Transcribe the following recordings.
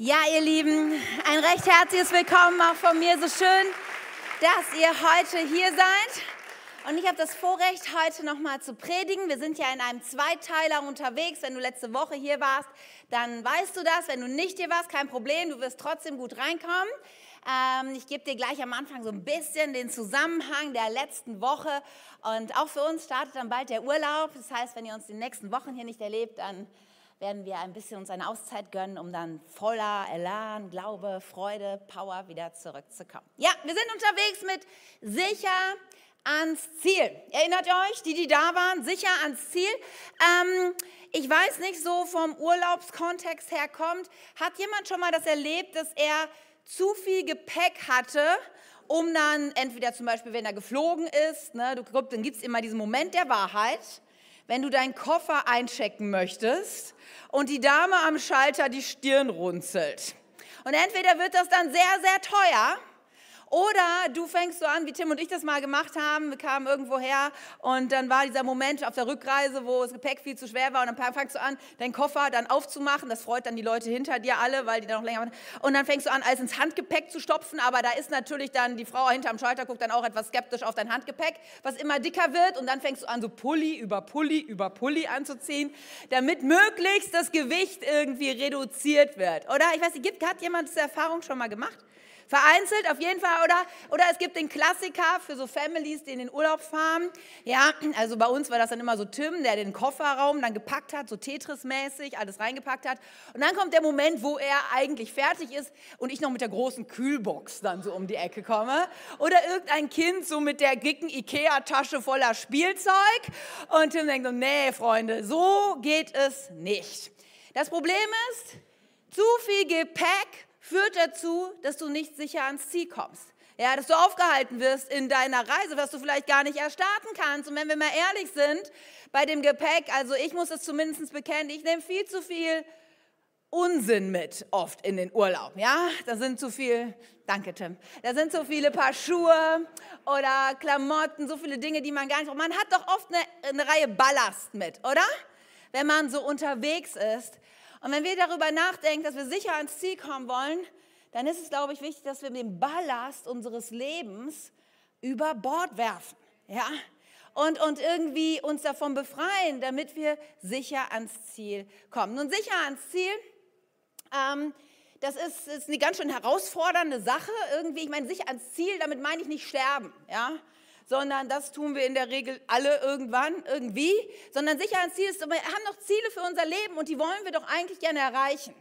Ja, ihr Lieben, ein recht herzliches Willkommen auch von mir. So schön, dass ihr heute hier seid. Und ich habe das Vorrecht, heute nochmal zu predigen. Wir sind ja in einem Zweiteiler unterwegs. Wenn du letzte Woche hier warst, dann weißt du das. Wenn du nicht hier warst, kein Problem, du wirst trotzdem gut reinkommen. Ähm, ich gebe dir gleich am Anfang so ein bisschen den Zusammenhang der letzten Woche. Und auch für uns startet dann bald der Urlaub. Das heißt, wenn ihr uns die nächsten Wochen hier nicht erlebt, dann werden wir ein bisschen uns eine Auszeit gönnen, um dann voller Elan, Glaube, Freude, Power wieder zurückzukommen. Ja, wir sind unterwegs mit sicher ans Ziel. Erinnert ihr euch, die, die da waren, sicher ans Ziel? Ähm, ich weiß nicht, so vom Urlaubskontext her kommt, hat jemand schon mal das erlebt, dass er zu viel Gepäck hatte, um dann entweder zum Beispiel, wenn er geflogen ist, ne, du, dann gibt es immer diesen Moment der Wahrheit, wenn du deinen Koffer einchecken möchtest und die Dame am Schalter die Stirn runzelt. Und entweder wird das dann sehr, sehr teuer oder du fängst so an, wie Tim und ich das mal gemacht haben. Wir kamen irgendwo her und dann war dieser Moment auf der Rückreise, wo das Gepäck viel zu schwer war. Und dann fängst du an, deinen Koffer dann aufzumachen. Das freut dann die Leute hinter dir alle, weil die dann noch länger waren. Und dann fängst du an, alles ins Handgepäck zu stopfen. Aber da ist natürlich dann die Frau hinterm Schalter, guckt dann auch etwas skeptisch auf dein Handgepäck, was immer dicker wird. Und dann fängst du an, so Pulli über Pulli über Pulli anzuziehen, damit möglichst das Gewicht irgendwie reduziert wird. Oder ich weiß nicht, hat jemand diese Erfahrung schon mal gemacht? Vereinzelt auf jeden Fall. Oder, oder es gibt den Klassiker für so Families, die in den Urlaub fahren. Ja, also bei uns war das dann immer so Tim, der den Kofferraum dann gepackt hat, so Tetris-mäßig, alles reingepackt hat. Und dann kommt der Moment, wo er eigentlich fertig ist und ich noch mit der großen Kühlbox dann so um die Ecke komme. Oder irgendein Kind so mit der dicken Ikea-Tasche voller Spielzeug. Und Tim denkt so, nee, Freunde, so geht es nicht. Das Problem ist, zu viel Gepäck führt dazu, dass du nicht sicher ans Ziel kommst. Ja, dass du aufgehalten wirst in deiner Reise, was du vielleicht gar nicht erst starten kannst. Und wenn wir mal ehrlich sind, bei dem Gepäck, also ich muss es zumindest bekennen, ich nehme viel zu viel Unsinn mit, oft in den Urlaub. Ja, da sind zu viel, danke Tim, da sind so viele Paar Schuhe oder Klamotten, so viele Dinge, die man gar nicht braucht. Man hat doch oft eine, eine Reihe Ballast mit, oder? Wenn man so unterwegs ist. Und wenn wir darüber nachdenken, dass wir sicher ans Ziel kommen wollen, dann ist es, glaube ich, wichtig, dass wir den Ballast unseres Lebens über Bord werfen. Ja? Und, und irgendwie uns davon befreien, damit wir sicher ans Ziel kommen. Nun, sicher ans Ziel, ähm, das ist, ist eine ganz schön herausfordernde Sache. Irgendwie, ich meine, sicher ans Ziel, damit meine ich nicht sterben. Ja? Sondern das tun wir in der Regel alle irgendwann, irgendwie, sondern sicher ein Ziel ist, wir haben noch Ziele für unser Leben und die wollen wir doch eigentlich gerne erreichen.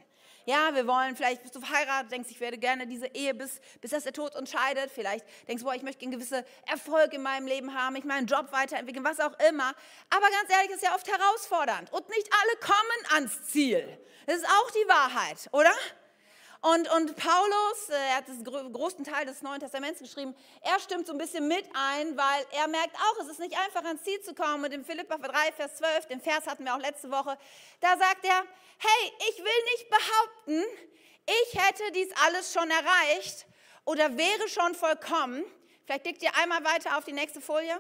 Ja, wir wollen, vielleicht bist du verheiratet, denkst, ich werde gerne diese Ehe, bis, bis das der Tod uns scheidet. Vielleicht denkst du, ich möchte einen gewissen Erfolg in meinem Leben haben, ich meinen Job weiterentwickeln, was auch immer. Aber ganz ehrlich, ist ja oft herausfordernd. Und nicht alle kommen ans Ziel. Das ist auch die Wahrheit, oder? Und, und Paulus, äh, er hat den großen Teil des Neuen Testaments geschrieben, er stimmt so ein bisschen mit ein, weil er merkt auch, es ist nicht einfach ans Ziel zu kommen. Und in Philippa 3, Vers 12, den Vers hatten wir auch letzte Woche, da sagt er, hey, ich will nicht behaupten, ich hätte dies alles schon erreicht oder wäre schon vollkommen. Vielleicht klickt ihr einmal weiter auf die nächste Folie.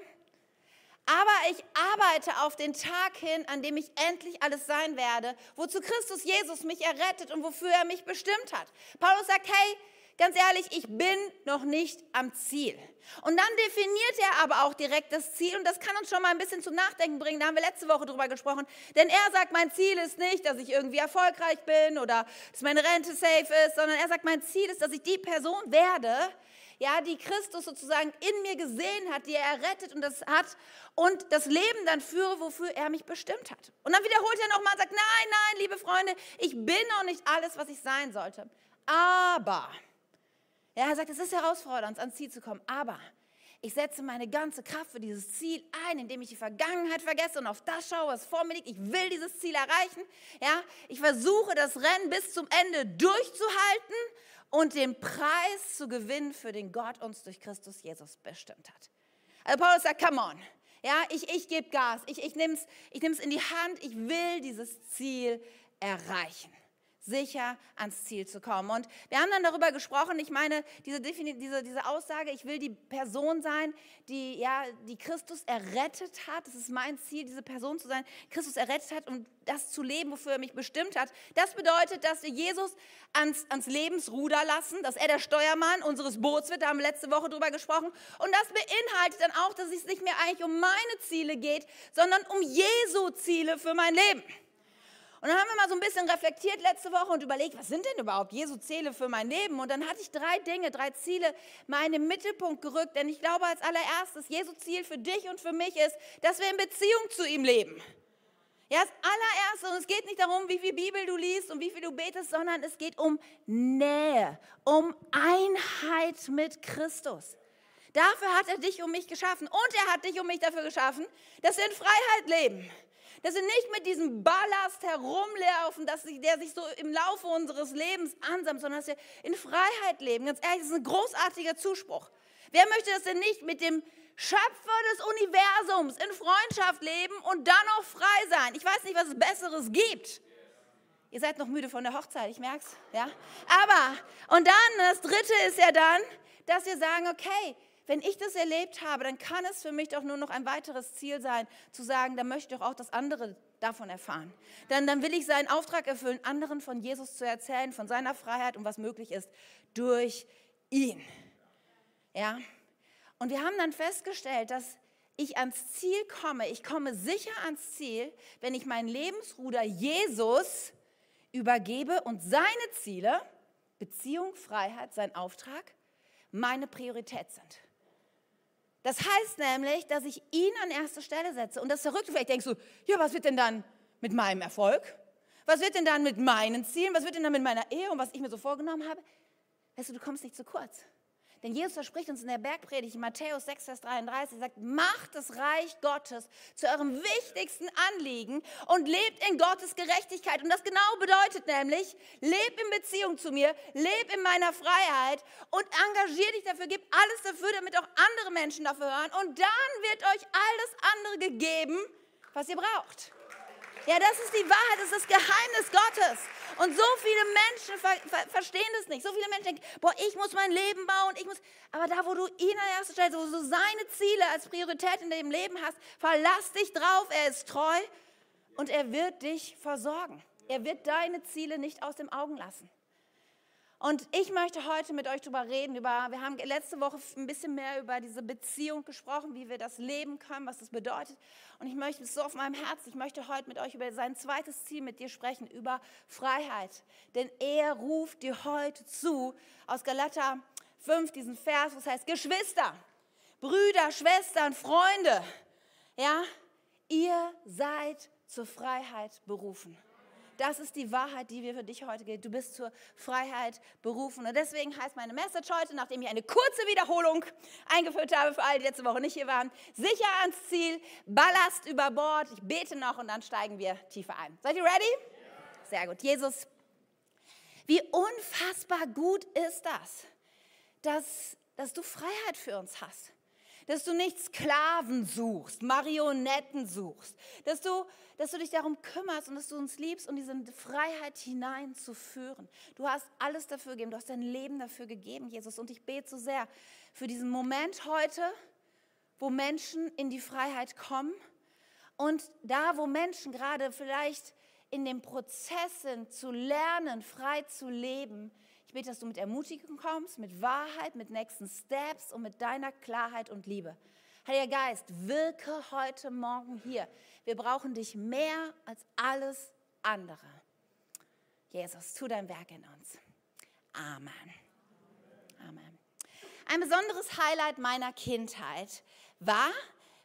Aber ich arbeite auf den Tag hin, an dem ich endlich alles sein werde, wozu Christus Jesus mich errettet und wofür er mich bestimmt hat. Paulus sagt, hey, ganz ehrlich, ich bin noch nicht am Ziel. Und dann definiert er aber auch direkt das Ziel und das kann uns schon mal ein bisschen zum Nachdenken bringen. Da haben wir letzte Woche drüber gesprochen. Denn er sagt, mein Ziel ist nicht, dass ich irgendwie erfolgreich bin oder dass meine Rente safe ist, sondern er sagt, mein Ziel ist, dass ich die Person werde, ja, die Christus sozusagen in mir gesehen hat, die er errettet und das hat und das Leben dann führe, wofür er mich bestimmt hat. Und dann wiederholt er nochmal und sagt, nein, nein, liebe Freunde, ich bin noch nicht alles, was ich sein sollte. Aber, ja, er sagt, es ist herausfordernd, ans Ziel zu kommen, aber ich setze meine ganze Kraft für dieses Ziel ein, indem ich die Vergangenheit vergesse und auf das schaue, was vor mir liegt. Ich will dieses Ziel erreichen. Ja, ich versuche das Rennen bis zum Ende durchzuhalten und den Preis zu gewinnen, für den Gott uns durch Christus Jesus bestimmt hat. Also Paulus sagt, come on. Ja, ich, ich gebe Gas, ich, ich nehme es ich in die Hand, ich will dieses Ziel erreichen. Sicher ans Ziel zu kommen. Und wir haben dann darüber gesprochen, ich meine, diese, diese, diese Aussage, ich will die Person sein, die, ja, die Christus errettet hat. Das ist mein Ziel, diese Person zu sein, Christus errettet hat und das zu leben, wofür er mich bestimmt hat. Das bedeutet, dass wir Jesus ans, ans Lebensruder lassen, dass er der Steuermann unseres Boots wird. Da haben wir letzte Woche drüber gesprochen. Und das beinhaltet dann auch, dass es nicht mehr eigentlich um meine Ziele geht, sondern um Jesu Ziele für mein Leben. Und dann haben wir mal so ein bisschen reflektiert letzte Woche und überlegt, was sind denn überhaupt Jesu Ziele für mein Leben? Und dann hatte ich drei Dinge, drei Ziele mal in den Mittelpunkt gerückt. Denn ich glaube als allererstes, Jesu Ziel für dich und für mich ist, dass wir in Beziehung zu ihm leben. Ja, das allererste, und es geht nicht darum, wie viel Bibel du liest und wie viel du betest, sondern es geht um Nähe, um Einheit mit Christus. Dafür hat er dich und mich geschaffen. Und er hat dich und mich dafür geschaffen, dass wir in Freiheit leben dass wir nicht mit diesem Ballast herumlaufen, dass der sich so im Laufe unseres Lebens ansammelt, sondern dass wir in Freiheit leben. Ganz ehrlich, das ist ein großartiger Zuspruch. Wer möchte das denn nicht mit dem Schöpfer des Universums in Freundschaft leben und dann noch frei sein? Ich weiß nicht, was es Besseres gibt. Ihr seid noch müde von der Hochzeit, ich merke es. Ja? Aber, und dann, das Dritte ist ja dann, dass wir sagen, okay, wenn ich das erlebt habe, dann kann es für mich doch nur noch ein weiteres Ziel sein, zu sagen, dann möchte ich doch auch das andere davon erfahren. Dann, dann will ich seinen Auftrag erfüllen, anderen von Jesus zu erzählen, von seiner Freiheit und was möglich ist durch ihn. Ja? Und wir haben dann festgestellt, dass ich ans Ziel komme. Ich komme sicher ans Ziel, wenn ich meinen Lebensruder Jesus übergebe und seine Ziele, Beziehung, Freiheit, sein Auftrag, meine Priorität sind. Das heißt nämlich, dass ich ihn an erste Stelle setze. Und das Verrückte, vielleicht denkst du, ja, was wird denn dann mit meinem Erfolg? Was wird denn dann mit meinen Zielen? Was wird denn dann mit meiner Ehe und was ich mir so vorgenommen habe? Weißt du, du kommst nicht zu kurz. Denn Jesus verspricht uns in der Bergpredigt in Matthäus 6, Vers 33, sagt, macht das Reich Gottes zu eurem wichtigsten Anliegen und lebt in Gottes Gerechtigkeit. Und das genau bedeutet nämlich, leb in Beziehung zu mir, leb in meiner Freiheit und engagier dich dafür, gib alles dafür, damit auch andere Menschen dafür hören. Und dann wird euch alles andere gegeben, was ihr braucht. Ja, das ist die Wahrheit, das ist das Geheimnis Gottes. Und so viele Menschen ver ver verstehen das nicht. So viele Menschen denken, boah, ich muss mein Leben bauen, ich muss. Aber da, wo du ihn an erster Stelle, wo du seine Ziele als Priorität in deinem Leben hast, verlass dich drauf. Er ist treu und er wird dich versorgen. Er wird deine Ziele nicht aus den Augen lassen. Und ich möchte heute mit euch darüber reden. Über, wir haben letzte Woche ein bisschen mehr über diese Beziehung gesprochen, wie wir das leben können, was das bedeutet. Und ich möchte es so auf meinem Herzen. Ich möchte heute mit euch über sein zweites Ziel mit dir sprechen, über Freiheit. Denn er ruft dir heute zu, aus Galater 5, diesen Vers, was heißt Geschwister, Brüder, Schwestern, Freunde. Ja, ihr seid zur Freiheit berufen. Das ist die Wahrheit, die wir für dich heute geben. Du bist zur Freiheit berufen. Und deswegen heißt meine Message heute, nachdem ich eine kurze Wiederholung eingeführt habe für alle, die letzte Woche nicht hier waren, sicher ans Ziel, Ballast über Bord. Ich bete noch und dann steigen wir tiefer ein. Seid ihr ready? Sehr gut. Jesus, wie unfassbar gut ist das, dass, dass du Freiheit für uns hast dass du nicht Sklaven suchst, Marionetten suchst, dass du, dass du dich darum kümmerst und dass du uns liebst, um diese Freiheit hineinzuführen. Du hast alles dafür gegeben, du hast dein Leben dafür gegeben, Jesus. Und ich bete so sehr für diesen Moment heute, wo Menschen in die Freiheit kommen und da, wo Menschen gerade vielleicht in dem Prozess sind, zu lernen, frei zu leben, ich bete, dass du mit Ermutigung kommst, mit Wahrheit, mit nächsten Steps und mit deiner Klarheit und Liebe. Heiliger Geist, wirke heute Morgen hier. Wir brauchen dich mehr als alles andere. Jesus, tu dein Werk in uns. Amen. Amen. Ein besonderes Highlight meiner Kindheit war,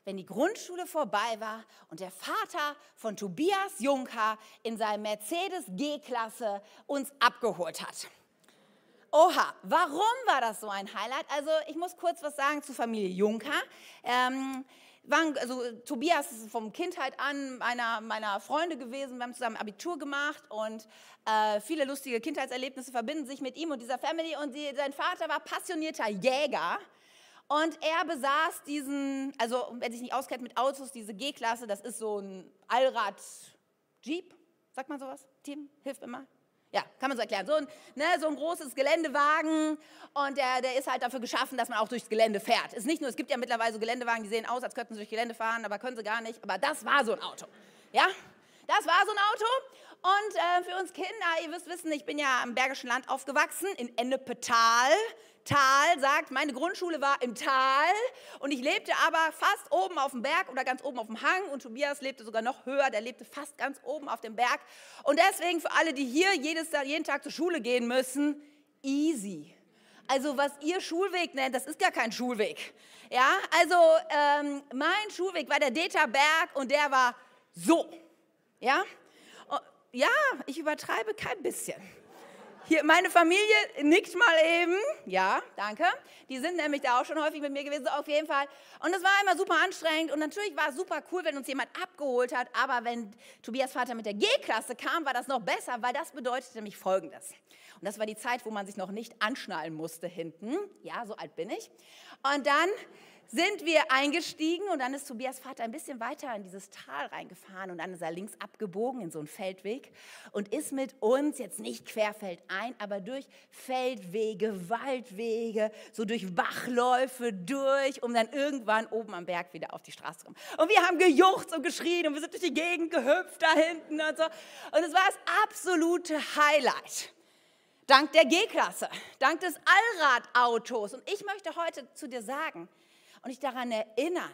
wenn die Grundschule vorbei war und der Vater von Tobias Juncker in seinem Mercedes G-Klasse uns abgeholt hat. Oha, warum war das so ein Highlight? Also ich muss kurz was sagen zu Familie Juncker. Ähm, waren, also Tobias ist vom Kindheit an einer meiner Freunde gewesen. Wir haben zusammen Abitur gemacht und äh, viele lustige Kindheitserlebnisse verbinden sich mit ihm und dieser Family. Und die, sein Vater war passionierter Jäger. Und er besaß diesen, also wer sich nicht auskennt mit Autos, diese G-Klasse, das ist so ein Allrad-Jeep, sagt man sowas? Team, hilft immer. Ja, kann man so erklären. So ein, ne, so ein großes Geländewagen und der, der ist halt dafür geschaffen, dass man auch durchs Gelände fährt. Ist nicht nur, es gibt ja mittlerweile so Geländewagen, die sehen aus, als könnten sie durch Gelände fahren, aber können sie gar nicht. Aber das war so ein Auto. Ja, das war so ein Auto. Und äh, für uns Kinder, ihr müsst wissen, ich bin ja im Bergischen Land aufgewachsen, in Ennepetal. Tal sagt, meine Grundschule war im Tal und ich lebte aber fast oben auf dem Berg oder ganz oben auf dem Hang und Tobias lebte sogar noch höher, der lebte fast ganz oben auf dem Berg. Und deswegen für alle, die hier jedes, jeden Tag zur Schule gehen müssen, easy. Also was ihr Schulweg nennt, das ist gar kein Schulweg. Ja, also ähm, mein Schulweg war der Deterberg und der war so. Ja, oh, ja, ich übertreibe kein bisschen. Hier, meine Familie nickt mal eben. Ja, danke. Die sind nämlich da auch schon häufig mit mir gewesen, auf jeden Fall. Und es war immer super anstrengend. Und natürlich war es super cool, wenn uns jemand abgeholt hat. Aber wenn Tobias Vater mit der G-Klasse kam, war das noch besser, weil das bedeutete nämlich Folgendes. Und das war die Zeit, wo man sich noch nicht anschnallen musste hinten. Ja, so alt bin ich. Und dann sind wir eingestiegen und dann ist Tobias Vater ein bisschen weiter in dieses Tal reingefahren und dann ist er links abgebogen in so einen Feldweg und ist mit uns jetzt nicht querfeldein, aber durch Feldwege, Waldwege, so durch Bachläufe durch, um dann irgendwann oben am Berg wieder auf die Straße zu kommen. Und wir haben gejuchzt und geschrien und wir sind durch die Gegend gehüpft da hinten und so. Und es war das absolute Highlight. Dank der G-Klasse, dank des Allradautos. Und ich möchte heute zu dir sagen, und dich daran erinnern,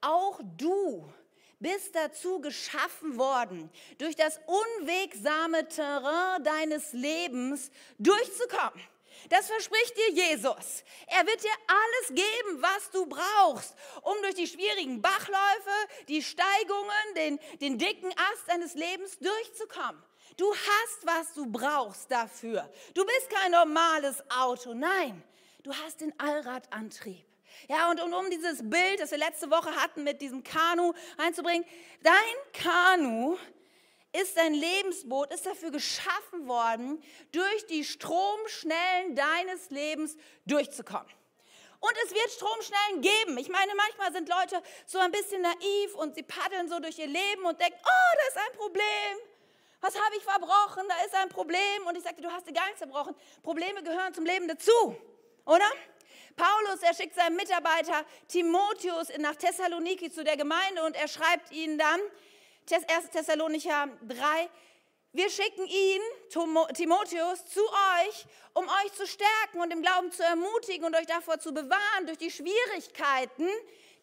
auch du bist dazu geschaffen worden, durch das unwegsame Terrain deines Lebens durchzukommen. Das verspricht dir Jesus. Er wird dir alles geben, was du brauchst, um durch die schwierigen Bachläufe, die Steigungen, den, den dicken Ast deines Lebens durchzukommen. Du hast, was du brauchst dafür. Du bist kein normales Auto. Nein, du hast den Allradantrieb. Ja, und, und um dieses Bild, das wir letzte Woche hatten, mit diesem Kanu einzubringen, dein Kanu ist dein Lebensboot, ist dafür geschaffen worden, durch die Stromschnellen deines Lebens durchzukommen. Und es wird Stromschnellen geben. Ich meine, manchmal sind Leute so ein bisschen naiv und sie paddeln so durch ihr Leben und denken, oh, da ist ein Problem. Was habe ich verbrochen? Da ist ein Problem. Und ich sagte, du hast dir gar nichts verbrochen. Probleme gehören zum Leben dazu, oder? Paulus, er schickt seinen Mitarbeiter Timotheus nach Thessaloniki zu der Gemeinde und er schreibt ihnen dann, 1. Thessalonicher 3, wir schicken ihn, Timotheus, zu euch, um euch zu stärken und im Glauben zu ermutigen und euch davor zu bewahren, durch die Schwierigkeiten,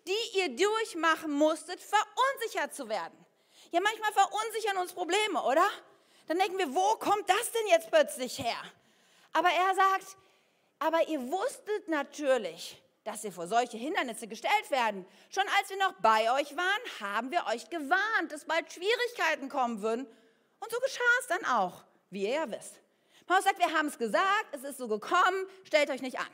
die ihr durchmachen musstet, verunsichert zu werden. Ja, manchmal verunsichern uns Probleme, oder? Dann denken wir, wo kommt das denn jetzt plötzlich her? Aber er sagt, aber ihr wusstet natürlich, dass ihr vor solche Hindernisse gestellt werden. Schon als wir noch bei euch waren, haben wir euch gewarnt, dass bald Schwierigkeiten kommen würden. Und so geschah es dann auch, wie ihr ja wisst. Paulus sagt, wir haben es gesagt, es ist so gekommen, stellt euch nicht an.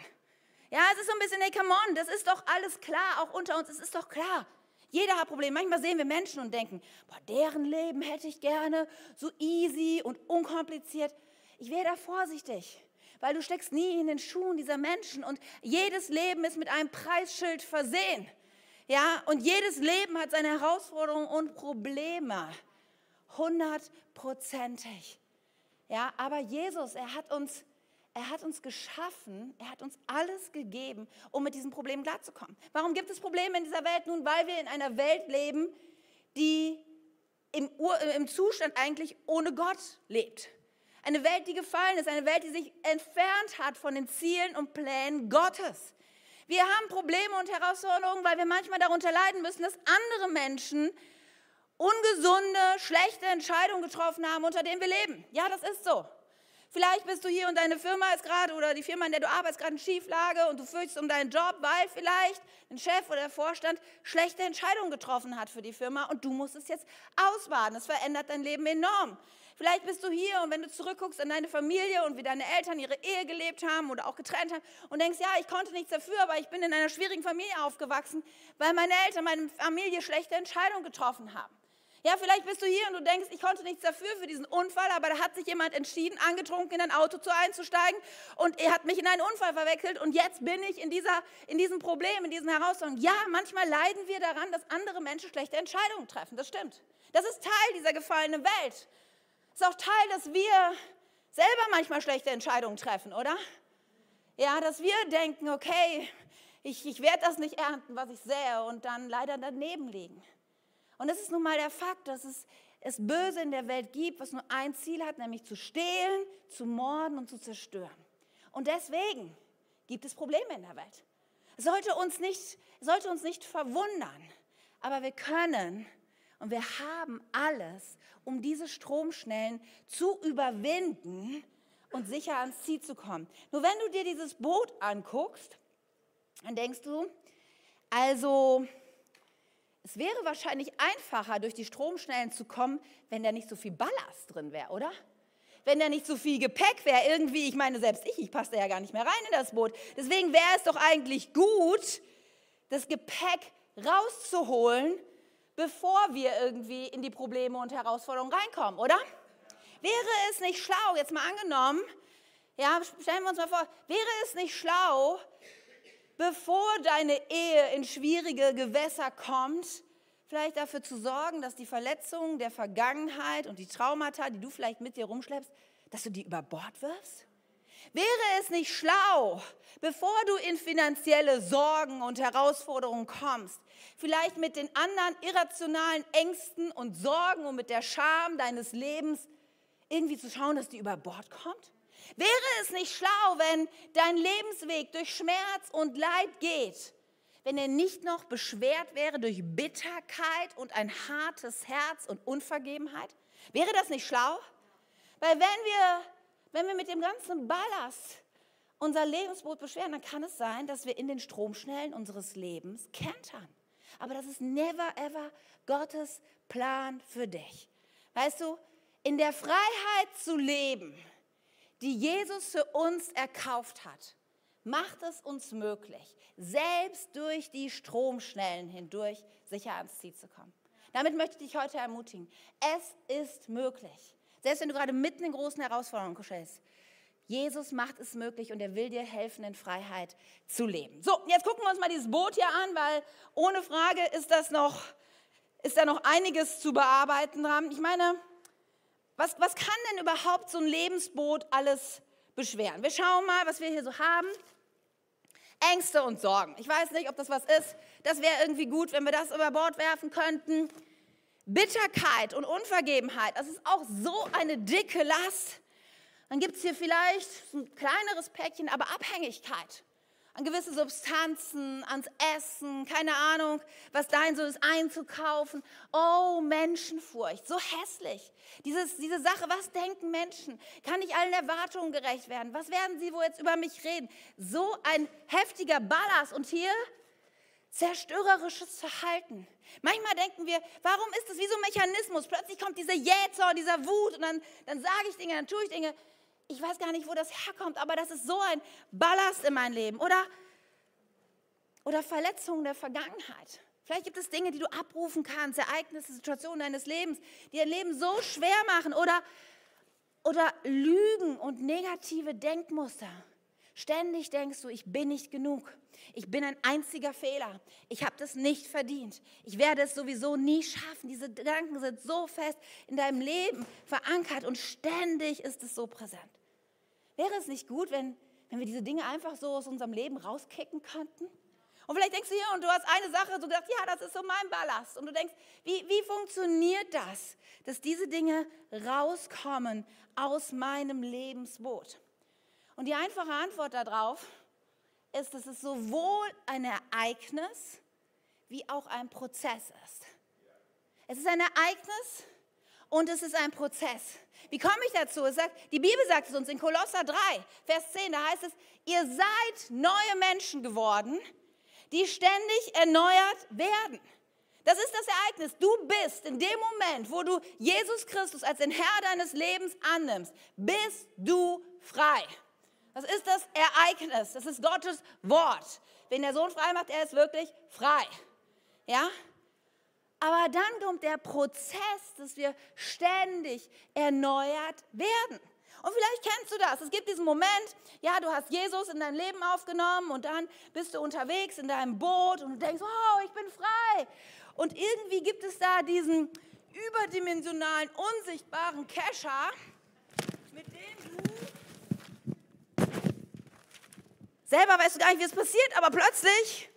Ja, es ist so ein bisschen, hey, come on, das ist doch alles klar, auch unter uns, es ist doch klar. Jeder hat Probleme. Manchmal sehen wir Menschen und denken, boah, deren Leben hätte ich gerne, so easy und unkompliziert. Ich wäre da vorsichtig weil du steckst nie in den Schuhen dieser Menschen und jedes Leben ist mit einem Preisschild versehen. Ja, und jedes Leben hat seine Herausforderungen und Probleme. Hundertprozentig. Ja, aber Jesus, er hat uns er hat uns geschaffen, er hat uns alles gegeben, um mit diesen Problemen klarzukommen. Warum gibt es Probleme in dieser Welt? Nun, weil wir in einer Welt leben, die im, Ur, im Zustand eigentlich ohne Gott lebt. Eine Welt, die gefallen ist, eine Welt, die sich entfernt hat von den Zielen und Plänen Gottes. Wir haben Probleme und Herausforderungen, weil wir manchmal darunter leiden müssen, dass andere Menschen ungesunde, schlechte Entscheidungen getroffen haben, unter denen wir leben. Ja, das ist so. Vielleicht bist du hier und deine Firma ist gerade oder die Firma, in der du arbeitest, gerade in Schieflage und du fürchtest um deinen Job, weil vielleicht ein Chef oder der Vorstand schlechte Entscheidungen getroffen hat für die Firma und du musst es jetzt ausbaden. Das verändert dein Leben enorm. Vielleicht bist du hier und wenn du zurückguckst an deine Familie und wie deine Eltern ihre Ehe gelebt haben oder auch getrennt haben und denkst, ja, ich konnte nichts dafür, aber ich bin in einer schwierigen Familie aufgewachsen, weil meine Eltern, meine Familie schlechte Entscheidungen getroffen haben. Ja, vielleicht bist du hier und du denkst, ich konnte nichts dafür für diesen Unfall, aber da hat sich jemand entschieden, angetrunken in ein Auto zu einzusteigen und er hat mich in einen Unfall verwechselt und jetzt bin ich in, dieser, in diesem Problem, in diesen Herausforderungen. Ja, manchmal leiden wir daran, dass andere Menschen schlechte Entscheidungen treffen. Das stimmt. Das ist Teil dieser gefallenen Welt ist auch Teil, dass wir selber manchmal schlechte Entscheidungen treffen, oder? Ja, dass wir denken, okay, ich, ich werde das nicht ernten, was ich sähe und dann leider daneben liegen. Und es ist nun mal der Fakt, dass es, es Böse in der Welt gibt, was nur ein Ziel hat, nämlich zu stehlen, zu morden und zu zerstören. Und deswegen gibt es Probleme in der Welt. Sollte uns nicht, sollte uns nicht verwundern, aber wir können und wir haben alles, um diese Stromschnellen zu überwinden und sicher ans Ziel zu kommen. Nur wenn du dir dieses Boot anguckst, dann denkst du, also es wäre wahrscheinlich einfacher, durch die Stromschnellen zu kommen, wenn da nicht so viel Ballast drin wäre, oder? Wenn da nicht so viel Gepäck wäre, irgendwie, ich meine, selbst ich, ich passe da ja gar nicht mehr rein in das Boot. Deswegen wäre es doch eigentlich gut, das Gepäck rauszuholen, bevor wir irgendwie in die Probleme und Herausforderungen reinkommen, oder? Wäre es nicht schlau, jetzt mal angenommen, ja, stellen wir uns mal vor, wäre es nicht schlau, bevor deine Ehe in schwierige Gewässer kommt, vielleicht dafür zu sorgen, dass die Verletzungen der Vergangenheit und die Traumata, die du vielleicht mit dir rumschleppst, dass du die über Bord wirfst? Wäre es nicht schlau, bevor du in finanzielle Sorgen und Herausforderungen kommst, vielleicht mit den anderen irrationalen Ängsten und Sorgen und mit der Scham deines Lebens irgendwie zu schauen, dass die über Bord kommt? Wäre es nicht schlau, wenn dein Lebensweg durch Schmerz und Leid geht, wenn er nicht noch beschwert wäre durch Bitterkeit und ein hartes Herz und Unvergebenheit? Wäre das nicht schlau? Weil wenn wir, wenn wir mit dem ganzen Ballast unser Lebensboot beschweren, dann kann es sein, dass wir in den Stromschnellen unseres Lebens kentern. Aber das ist never ever Gottes Plan für dich. Weißt du, in der Freiheit zu leben, die Jesus für uns erkauft hat, macht es uns möglich, selbst durch die Stromschnellen hindurch sicher ans Ziel zu kommen. Damit möchte ich dich heute ermutigen. Es ist möglich. Selbst wenn du gerade mitten in großen Herausforderungen stehst. Jesus macht es möglich und er will dir helfen, in Freiheit zu leben. So, jetzt gucken wir uns mal dieses Boot hier an, weil ohne Frage ist das noch, ist da noch einiges zu bearbeiten dran. Ich meine, was, was kann denn überhaupt so ein Lebensboot alles beschweren? Wir schauen mal, was wir hier so haben. Ängste und Sorgen. Ich weiß nicht, ob das was ist. Das wäre irgendwie gut, wenn wir das über Bord werfen könnten. Bitterkeit und Unvergebenheit, das ist auch so eine dicke Last. Dann gibt es hier vielleicht ein kleineres Päckchen, aber Abhängigkeit an gewisse Substanzen, ans Essen, keine Ahnung, was dein so ist, einzukaufen. Oh, Menschenfurcht, so hässlich. Dieses, diese Sache, was denken Menschen? Kann ich allen Erwartungen gerecht werden? Was werden sie wohl jetzt über mich reden? So ein heftiger Ballast und hier zerstörerisches Verhalten. Manchmal denken wir, warum ist das wie so ein Mechanismus? Plötzlich kommt dieser Jähzor, dieser Wut und dann, dann sage ich Dinge, dann tue ich Dinge ich weiß gar nicht, wo das herkommt, aber das ist so ein Ballast in mein Leben. Oder, oder Verletzungen der Vergangenheit. Vielleicht gibt es Dinge, die du abrufen kannst, Ereignisse, Situationen deines Lebens, die dein Leben so schwer machen. Oder, oder Lügen und negative Denkmuster. Ständig denkst du, ich bin nicht genug. Ich bin ein einziger Fehler. Ich habe das nicht verdient. Ich werde es sowieso nie schaffen. Diese Gedanken sind so fest in deinem Leben verankert und ständig ist es so präsent. Wäre es nicht gut, wenn, wenn wir diese Dinge einfach so aus unserem Leben rauskicken könnten? Und vielleicht denkst du hier und du hast eine Sache, du sagst, ja, das ist so mein Ballast. Und du denkst, wie, wie funktioniert das, dass diese Dinge rauskommen aus meinem Lebensboot? Und die einfache Antwort darauf ist, dass es sowohl ein Ereignis wie auch ein Prozess ist. Es ist ein Ereignis und es ist ein Prozess. Wie komme ich dazu? Sagt, die Bibel sagt es uns in Kolosser 3, Vers 10, da heißt es, ihr seid neue Menschen geworden, die ständig erneuert werden. Das ist das Ereignis. Du bist in dem Moment, wo du Jesus Christus als den Herr deines Lebens annimmst, bist du frei. Das ist das Ereignis. Das ist Gottes Wort. Wenn der Sohn frei macht, er ist wirklich frei. Ja? Aber dann kommt der Prozess, dass wir ständig erneuert werden. Und vielleicht kennst du das. Es gibt diesen Moment, ja, du hast Jesus in dein Leben aufgenommen und dann bist du unterwegs in deinem Boot und du denkst, wow, ich bin frei. Und irgendwie gibt es da diesen überdimensionalen, unsichtbaren Kescher, mit dem du selber weißt du gar nicht, wie es passiert, aber plötzlich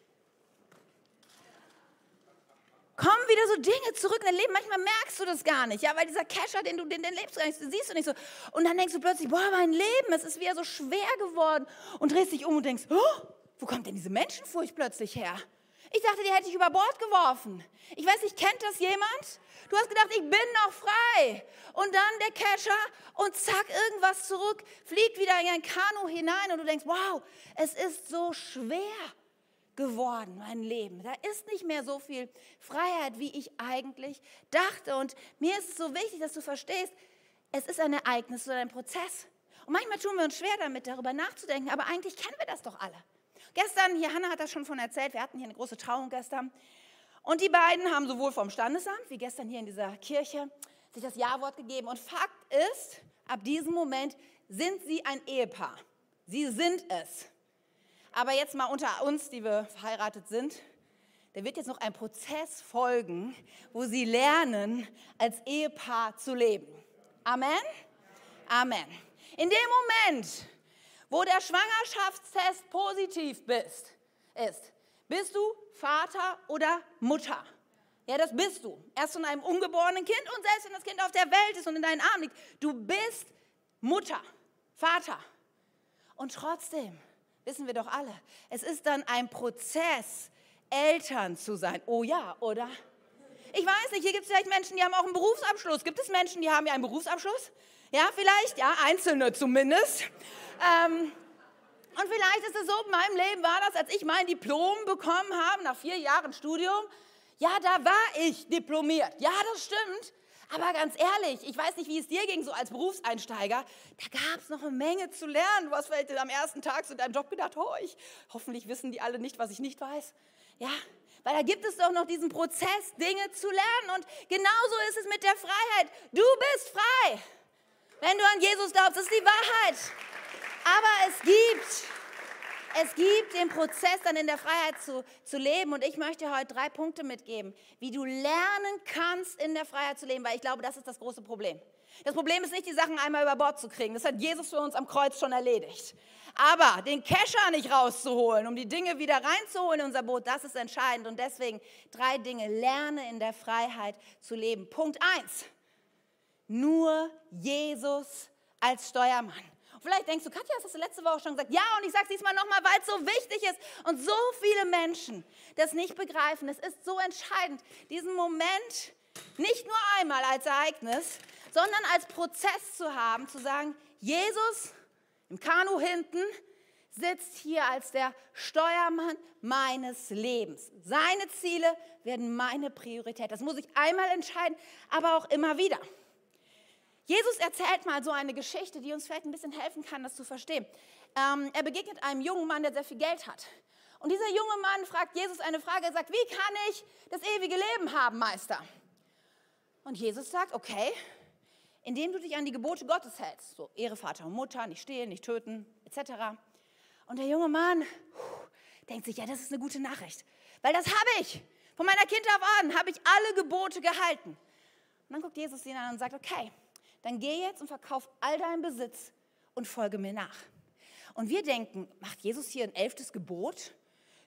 kommen wieder so Dinge zurück in dein Leben. Manchmal merkst du das gar nicht, ja, weil dieser Kescher, den du, den, den lebst gar nicht, siehst du nicht so. Und dann denkst du plötzlich, boah, mein Leben, es ist wieder so schwer geworden. Und drehst dich um und denkst, oh, wo kommt denn diese Menschenfurcht plötzlich her? Ich dachte, die hätte ich über Bord geworfen. Ich weiß nicht, kennt das jemand? Du hast gedacht, ich bin noch frei. Und dann der Kescher und zack, irgendwas zurück, fliegt wieder in ein Kanu hinein und du denkst, wow, es ist so schwer geworden, mein Leben. Da ist nicht mehr so viel Freiheit, wie ich eigentlich dachte. Und mir ist es so wichtig, dass du verstehst, es ist ein Ereignis oder ein Prozess. Und manchmal tun wir uns schwer damit, darüber nachzudenken, aber eigentlich kennen wir das doch alle. Gestern, hier Hanna hat das schon von erzählt, wir hatten hier eine große Trauung gestern. Und die beiden haben sowohl vom Standesamt wie gestern hier in dieser Kirche sich das Ja-Wort gegeben. Und Fakt ist, ab diesem Moment sind sie ein Ehepaar. Sie sind es. Aber jetzt mal unter uns, die wir verheiratet sind, da wird jetzt noch ein Prozess folgen, wo sie lernen, als Ehepaar zu leben. Amen? Amen. In dem Moment, wo der Schwangerschaftstest positiv bist, ist, bist du Vater oder Mutter. Ja, das bist du. Erst von einem ungeborenen Kind und selbst wenn das Kind auf der Welt ist und in deinen Armen liegt. Du bist Mutter, Vater. Und trotzdem wissen wir doch alle, es ist dann ein Prozess, Eltern zu sein. Oh ja, oder? Ich weiß nicht, hier gibt es vielleicht Menschen, die haben auch einen Berufsabschluss. Gibt es Menschen, die haben ja einen Berufsabschluss? Ja, vielleicht, ja, Einzelne zumindest. Ähm, und vielleicht ist es so, in meinem Leben war das, als ich mein Diplom bekommen habe, nach vier Jahren Studium, ja, da war ich diplomiert. Ja, das stimmt. Aber ganz ehrlich, ich weiß nicht, wie es dir ging, so als Berufseinsteiger. Da gab es noch eine Menge zu lernen. Du hast vielleicht am ersten Tag in deinem Job gedacht, oh, ich, hoffentlich wissen die alle nicht, was ich nicht weiß. Ja, weil da gibt es doch noch diesen Prozess, Dinge zu lernen. Und genauso ist es mit der Freiheit. Du bist frei, wenn du an Jesus glaubst. Das ist die Wahrheit. Aber es gibt es gibt den Prozess, dann in der Freiheit zu, zu leben. Und ich möchte heute drei Punkte mitgeben, wie du lernen kannst, in der Freiheit zu leben, weil ich glaube, das ist das große Problem. Das Problem ist nicht, die Sachen einmal über Bord zu kriegen. Das hat Jesus für uns am Kreuz schon erledigt. Aber den Kescher nicht rauszuholen, um die Dinge wieder reinzuholen in unser Boot, das ist entscheidend. Und deswegen drei Dinge. Lerne in der Freiheit zu leben. Punkt eins. Nur Jesus als Steuermann. Vielleicht denkst du, Katja, hast du letzte Woche schon gesagt. Ja, und ich sage es diesmal nochmal, weil es so wichtig ist und so viele Menschen das nicht begreifen. Es ist so entscheidend, diesen Moment nicht nur einmal als Ereignis, sondern als Prozess zu haben, zu sagen, Jesus im Kanu hinten sitzt hier als der Steuermann meines Lebens. Seine Ziele werden meine Priorität. Das muss ich einmal entscheiden, aber auch immer wieder. Jesus erzählt mal so eine Geschichte, die uns vielleicht ein bisschen helfen kann, das zu verstehen. Ähm, er begegnet einem jungen Mann, der sehr viel Geld hat. Und dieser junge Mann fragt Jesus eine Frage, er sagt, wie kann ich das ewige Leben haben, Meister? Und Jesus sagt, okay, indem du dich an die Gebote Gottes hältst, so Ehre Vater und Mutter, nicht stehlen, nicht töten, etc. Und der junge Mann puh, denkt sich, ja, das ist eine gute Nachricht, weil das habe ich. Von meiner Kindheit an habe ich alle Gebote gehalten. Und dann guckt Jesus ihn an und sagt, okay, dann geh jetzt und verkauf all deinen Besitz und folge mir nach. Und wir denken, macht Jesus hier ein elftes Gebot?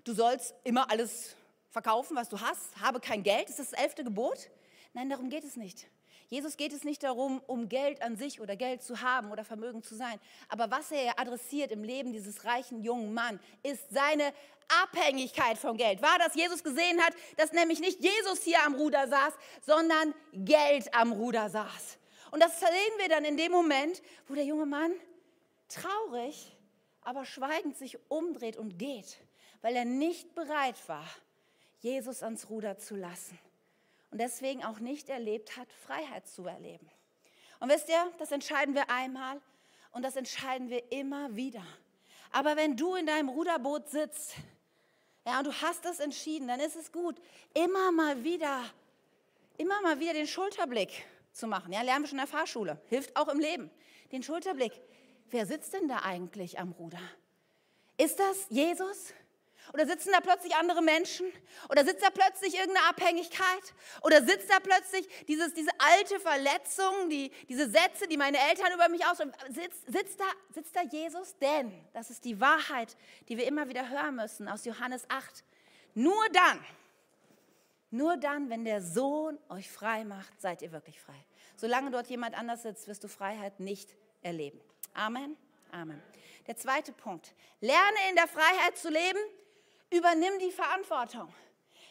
Du sollst immer alles verkaufen, was du hast, habe kein Geld. Ist das das elfte Gebot? Nein, darum geht es nicht. Jesus geht es nicht darum, um Geld an sich oder Geld zu haben oder Vermögen zu sein. Aber was er adressiert im Leben dieses reichen jungen Mann, ist seine Abhängigkeit vom Geld. War, dass Jesus gesehen hat, dass nämlich nicht Jesus hier am Ruder saß, sondern Geld am Ruder saß. Und das sehen wir dann in dem Moment, wo der junge Mann traurig, aber schweigend sich umdreht und geht, weil er nicht bereit war, Jesus ans Ruder zu lassen. Und deswegen auch nicht erlebt hat, Freiheit zu erleben. Und wisst ihr, das entscheiden wir einmal und das entscheiden wir immer wieder. Aber wenn du in deinem Ruderboot sitzt, ja, und du hast das entschieden, dann ist es gut, immer mal wieder, immer mal wieder den Schulterblick zu machen. Ja, lernen wir schon in der Fahrschule. Hilft auch im Leben. Den Schulterblick. Wer sitzt denn da eigentlich am Ruder? Ist das Jesus? Oder sitzen da plötzlich andere Menschen? Oder sitzt da plötzlich irgendeine Abhängigkeit? Oder sitzt da plötzlich dieses, diese alte Verletzung, die, diese Sätze, die meine Eltern über mich ausdrücken? Sitzt, sitzt, da, sitzt da Jesus? Denn, das ist die Wahrheit, die wir immer wieder hören müssen aus Johannes 8. Nur dann, nur dann, wenn der Sohn euch frei macht, seid ihr wirklich frei. Solange dort jemand anders sitzt, wirst du Freiheit nicht erleben. Amen. Amen. Der zweite Punkt. Lerne in der Freiheit zu leben. Übernimm die Verantwortung.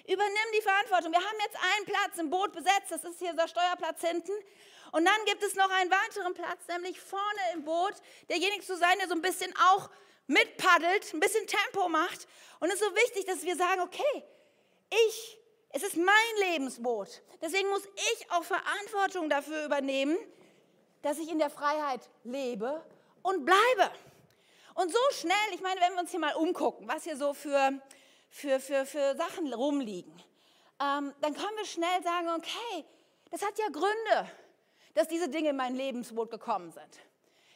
Übernimm die Verantwortung. Wir haben jetzt einen Platz im Boot besetzt. Das ist hier der Steuerplatz hinten. Und dann gibt es noch einen weiteren Platz, nämlich vorne im Boot. Derjenige zu sein, der so ein bisschen auch mitpaddelt, ein bisschen Tempo macht. Und es ist so wichtig, dass wir sagen, okay, ich es ist mein Lebensboot. Deswegen muss ich auch Verantwortung dafür übernehmen, dass ich in der Freiheit lebe und bleibe. Und so schnell, ich meine, wenn wir uns hier mal umgucken, was hier so für, für, für, für Sachen rumliegen, ähm, dann können wir schnell sagen, okay, das hat ja Gründe, dass diese Dinge in mein Lebensboot gekommen sind.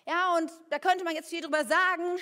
Ja, und da könnte man jetzt viel drüber sagen,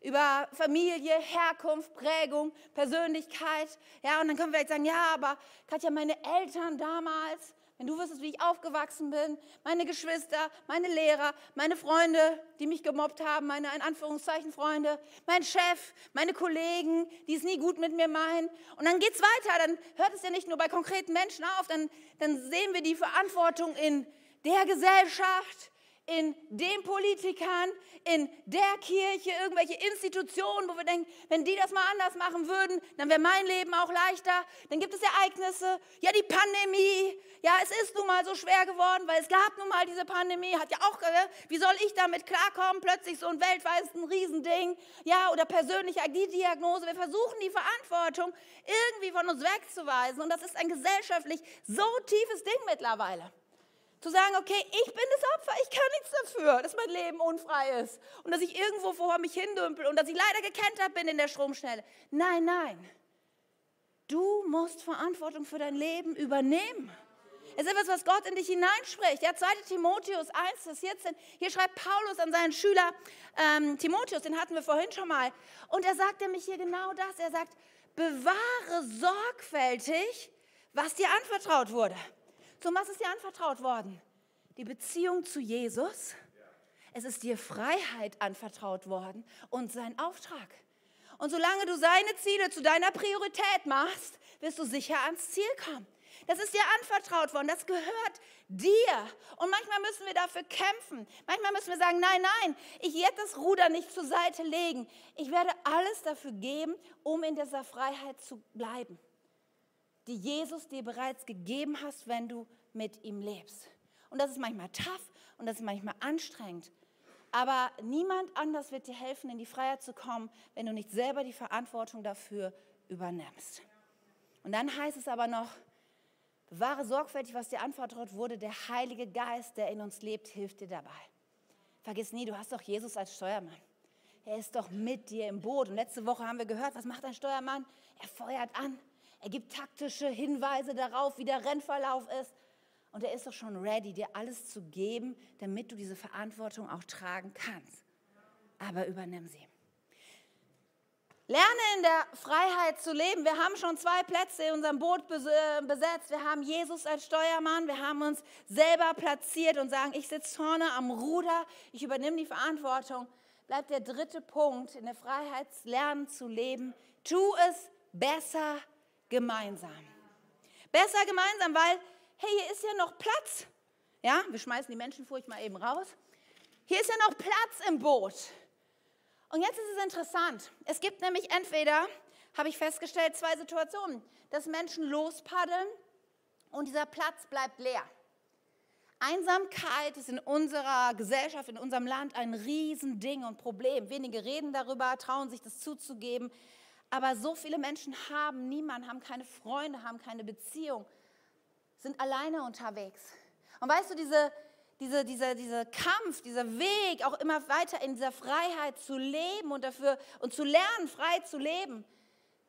über Familie, Herkunft, Prägung, Persönlichkeit. Ja, und dann können wir jetzt sagen, ja, aber Katja, meine Eltern damals, wenn du wüsstest, wie ich aufgewachsen bin, meine Geschwister, meine Lehrer, meine Freunde, die mich gemobbt haben, meine in Anführungszeichen Freunde, mein Chef, meine Kollegen, die es nie gut mit mir meinen. Und dann geht es weiter, dann hört es ja nicht nur bei konkreten Menschen auf, dann, dann sehen wir die Verantwortung in der Gesellschaft, in den Politikern, in der Kirche, irgendwelche Institutionen, wo wir denken, wenn die das mal anders machen würden, dann wäre mein Leben auch leichter. Dann gibt es Ereignisse, ja die Pandemie, ja es ist nun mal so schwer geworden, weil es gab nun mal diese Pandemie, hat ja auch, äh, wie soll ich damit klarkommen, plötzlich so ein weltweites Riesending, ja oder persönliche Diagnose. Wir versuchen die Verantwortung irgendwie von uns wegzuweisen und das ist ein gesellschaftlich so tiefes Ding mittlerweile. Zu sagen, okay, ich bin das Opfer, ich kann nichts dafür, dass mein Leben unfrei ist und dass ich irgendwo vor mich hindümpel und dass ich leider gekentert bin in der Stromschnelle. Nein, nein. Du musst Verantwortung für dein Leben übernehmen. Es ist etwas, was Gott in dich hineinspricht. Ja, 2. Timotheus 1, Vers 14. Hier schreibt Paulus an seinen Schüler ähm, Timotheus, den hatten wir vorhin schon mal. Und er sagt nämlich hier genau das. Er sagt, bewahre sorgfältig, was dir anvertraut wurde. Zum was ist dir anvertraut worden? Die Beziehung zu Jesus. Es ist dir Freiheit anvertraut worden und sein Auftrag. Und solange du seine Ziele zu deiner Priorität machst, wirst du sicher ans Ziel kommen. Das ist dir anvertraut worden, das gehört dir. Und manchmal müssen wir dafür kämpfen. Manchmal müssen wir sagen, nein, nein, ich werde das Ruder nicht zur Seite legen. Ich werde alles dafür geben, um in dieser Freiheit zu bleiben die Jesus dir bereits gegeben hast, wenn du mit ihm lebst. Und das ist manchmal tough und das ist manchmal anstrengend. Aber niemand anders wird dir helfen, in die Freiheit zu kommen, wenn du nicht selber die Verantwortung dafür übernimmst. Und dann heißt es aber noch, bewahre sorgfältig, was dir anvertraut wurde. Der Heilige Geist, der in uns lebt, hilft dir dabei. Vergiss nie, du hast doch Jesus als Steuermann. Er ist doch mit dir im Boot. Und letzte Woche haben wir gehört, was macht ein Steuermann? Er feuert an. Er gibt taktische Hinweise darauf, wie der Rennverlauf ist. Und er ist doch schon ready, dir alles zu geben, damit du diese Verantwortung auch tragen kannst. Aber übernimm sie. Lerne in der Freiheit zu leben. Wir haben schon zwei Plätze in unserem Boot äh, besetzt. Wir haben Jesus als Steuermann. Wir haben uns selber platziert und sagen, ich sitze vorne am Ruder. Ich übernehme die Verantwortung. Bleibt der dritte Punkt in der Freiheit lernen zu leben. Tu es besser gemeinsam. Besser gemeinsam, weil, hey, hier ist ja noch Platz. Ja, wir schmeißen die Menschenfurcht mal eben raus. Hier ist ja noch Platz im Boot. Und jetzt ist es interessant. Es gibt nämlich entweder, habe ich festgestellt, zwei Situationen, dass Menschen lospaddeln und dieser Platz bleibt leer. Einsamkeit ist in unserer Gesellschaft, in unserem Land ein Riesending und Problem. Wenige reden darüber, trauen sich das zuzugeben. Aber so viele Menschen haben niemanden, haben keine Freunde, haben keine Beziehung, sind alleine unterwegs. Und weißt du, diese, diese, dieser, dieser Kampf, dieser Weg, auch immer weiter in dieser Freiheit zu leben und, dafür, und zu lernen, frei zu leben,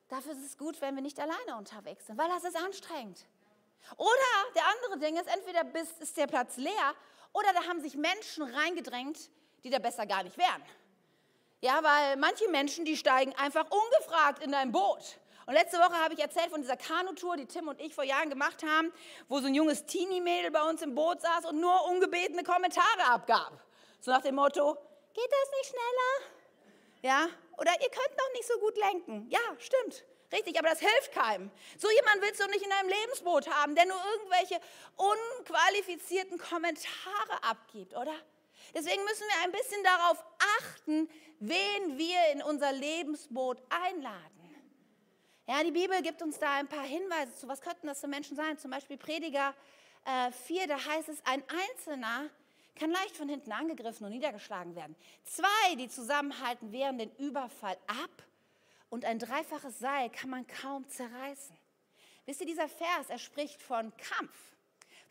dafür ist es gut, wenn wir nicht alleine unterwegs sind, weil das ist anstrengend. Oder der andere Ding ist, entweder ist der Platz leer oder da haben sich Menschen reingedrängt, die da besser gar nicht wären. Ja, weil manche Menschen, die steigen einfach ungefragt in dein Boot. Und letzte Woche habe ich erzählt von dieser Kanutour, die Tim und ich vor Jahren gemacht haben, wo so ein junges Teenie-Mädel bei uns im Boot saß und nur ungebetene Kommentare abgab. So nach dem Motto, geht das nicht schneller? Ja, oder ihr könnt noch nicht so gut lenken. Ja, stimmt. Richtig, aber das hilft keinem. So jemand willst du nicht in deinem Lebensboot haben, der nur irgendwelche unqualifizierten Kommentare abgibt, oder? Deswegen müssen wir ein bisschen darauf achten, wen wir in unser Lebensboot einladen. Ja, die Bibel gibt uns da ein paar Hinweise zu. Was könnten das für Menschen sein? Zum Beispiel Prediger äh, 4, da heißt es, ein Einzelner kann leicht von hinten angegriffen und niedergeschlagen werden. Zwei, die zusammenhalten, wehren den Überfall ab und ein dreifaches Seil kann man kaum zerreißen. Wisst ihr, dieser Vers, er spricht von Kampf,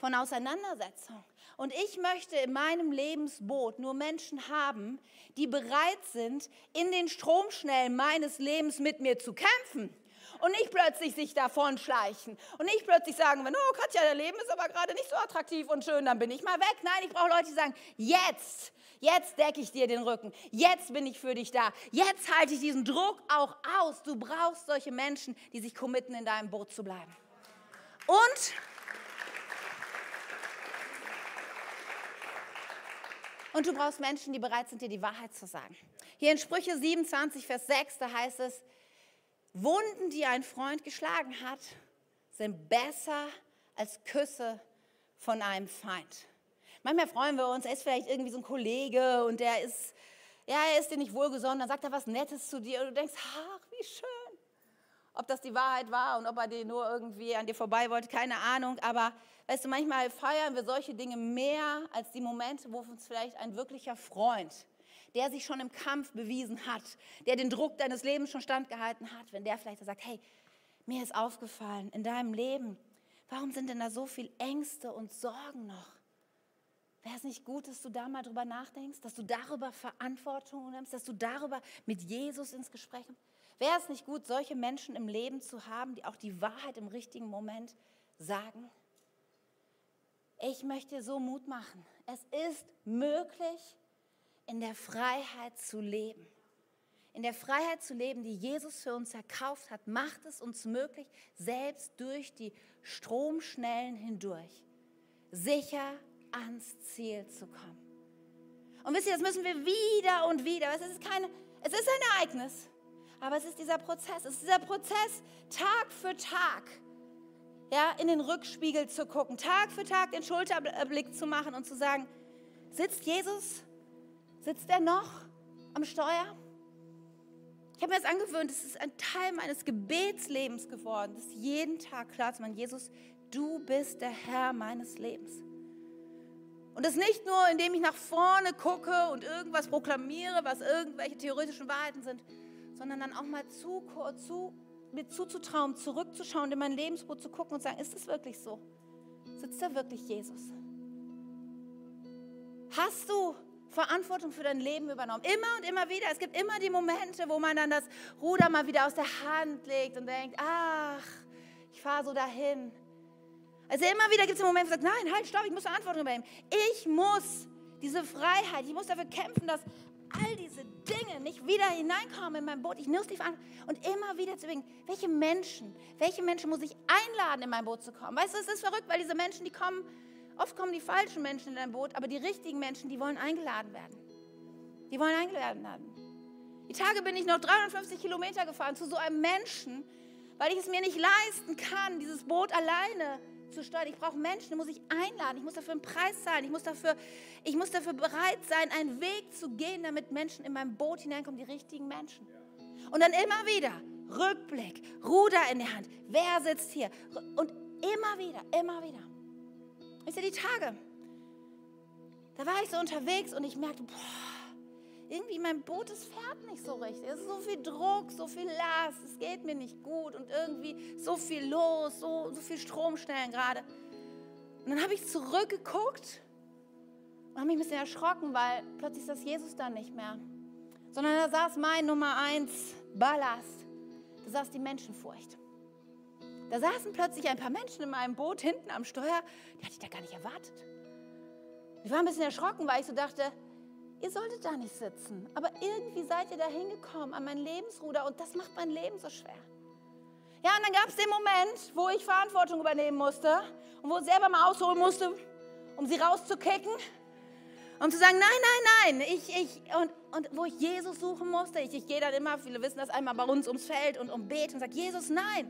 von Auseinandersetzung. Und ich möchte in meinem Lebensboot nur Menschen haben, die bereit sind, in den Stromschnellen meines Lebens mit mir zu kämpfen und nicht plötzlich sich davon schleichen und nicht plötzlich sagen, oh Katja, dein Leben ist aber gerade nicht so attraktiv und schön, dann bin ich mal weg. Nein, ich brauche Leute, die sagen, jetzt, jetzt decke ich dir den Rücken, jetzt bin ich für dich da, jetzt halte ich diesen Druck auch aus. Du brauchst solche Menschen, die sich committen, in deinem Boot zu bleiben. Und Und du brauchst Menschen, die bereit sind, dir die Wahrheit zu sagen. Hier in Sprüche 27, Vers 6, da heißt es, Wunden, die ein Freund geschlagen hat, sind besser als Küsse von einem Feind. Manchmal freuen wir uns, er ist vielleicht irgendwie so ein Kollege und der ist, ja, er ist dir nicht wohlgesonnen, dann sagt er was Nettes zu dir und du denkst, ach, wie schön. Ob das die Wahrheit war und ob er dir nur irgendwie an dir vorbei wollte, keine Ahnung. Aber weißt du, manchmal feiern wir solche Dinge mehr als die Momente, wo uns vielleicht ein wirklicher Freund der sich schon im Kampf bewiesen hat, der den Druck deines Lebens schon standgehalten hat, wenn der vielleicht sagt, hey, mir ist aufgefallen in deinem Leben, warum sind denn da so viel Ängste und Sorgen noch? Wäre es nicht gut, dass du da mal drüber nachdenkst, dass du darüber Verantwortung nimmst, dass du darüber mit Jesus ins Gespräch kommst? Wäre es nicht gut, solche Menschen im Leben zu haben, die auch die Wahrheit im richtigen Moment sagen? Ich möchte so Mut machen. Es ist möglich, in der Freiheit zu leben. In der Freiheit zu leben, die Jesus für uns erkauft hat, macht es uns möglich, selbst durch die Stromschnellen hindurch sicher ans Ziel zu kommen. Und wisst ihr, das müssen wir wieder und wieder. Es ist, keine, es ist ein Ereignis, aber es ist dieser Prozess. Es ist dieser Prozess, Tag für Tag ja, in den Rückspiegel zu gucken, Tag für Tag den Schulterblick zu machen und zu sagen, sitzt Jesus Sitzt er noch am Steuer? Ich habe mir das angewöhnt, es ist ein Teil meines Gebetslebens geworden, das jeden Tag klar zu machen, Jesus, du bist der Herr meines Lebens. Und das nicht nur, indem ich nach vorne gucke und irgendwas proklamiere, was irgendwelche theoretischen Wahrheiten sind, sondern dann auch mal zu, zu, mir zuzutrauen, zurückzuschauen, in mein Lebensboot zu gucken und zu sagen, ist es wirklich so? Sitzt da wirklich Jesus? Hast du Verantwortung für dein Leben übernommen. Immer und immer wieder. Es gibt immer die Momente, wo man dann das Ruder mal wieder aus der Hand legt und denkt, ach, ich fahre so dahin. Also immer wieder gibt es den Moment, wo man sagt, nein, halt, stopp, ich muss Verantwortung übernehmen. Ich muss diese Freiheit, ich muss dafür kämpfen, dass all diese Dinge nicht wieder hineinkommen in mein Boot. Ich muss die Verantwortung. Und immer wieder zu überlegen, welche Menschen, welche Menschen muss ich einladen, in mein Boot zu kommen. Weißt du, es ist verrückt, weil diese Menschen, die kommen Oft kommen die falschen Menschen in dein Boot, aber die richtigen Menschen, die wollen eingeladen werden. Die wollen eingeladen werden. Die Tage bin ich noch 350 Kilometer gefahren zu so einem Menschen, weil ich es mir nicht leisten kann, dieses Boot alleine zu steuern. Ich brauche Menschen, die muss ich einladen. Ich muss dafür einen Preis zahlen. Ich muss dafür, ich muss dafür bereit sein, einen Weg zu gehen, damit Menschen in mein Boot hineinkommen, die richtigen Menschen. Und dann immer wieder Rückblick, Ruder in der Hand. Wer sitzt hier? Und immer wieder, immer wieder. Wisst ihr, die Tage, da war ich so unterwegs und ich merkte, boah, irgendwie mein Boot, es fährt nicht so richtig. Es ist so viel Druck, so viel Last, es geht mir nicht gut und irgendwie so viel los, so, so viel Stromstellen gerade. Und dann habe ich zurückgeguckt und habe mich ein bisschen erschrocken, weil plötzlich das Jesus dann nicht mehr. Sondern da saß mein Nummer eins Ballast. Da saß die Menschenfurcht. Da saßen plötzlich ein paar Menschen in meinem Boot hinten am Steuer, die hatte ich da gar nicht erwartet. Ich war ein bisschen erschrocken, weil ich so dachte, ihr solltet da nicht sitzen. Aber irgendwie seid ihr da hingekommen an mein Lebensruder und das macht mein Leben so schwer. Ja, und dann gab es den Moment, wo ich Verantwortung übernehmen musste und wo ich selber mal ausholen musste, um sie rauszukicken. Und zu sagen, nein, nein, nein, ich, ich, und, und wo ich Jesus suchen musste, ich, ich gehe dann immer, viele wissen das einmal bei uns ums Feld und um Beten und sage, Jesus, nein,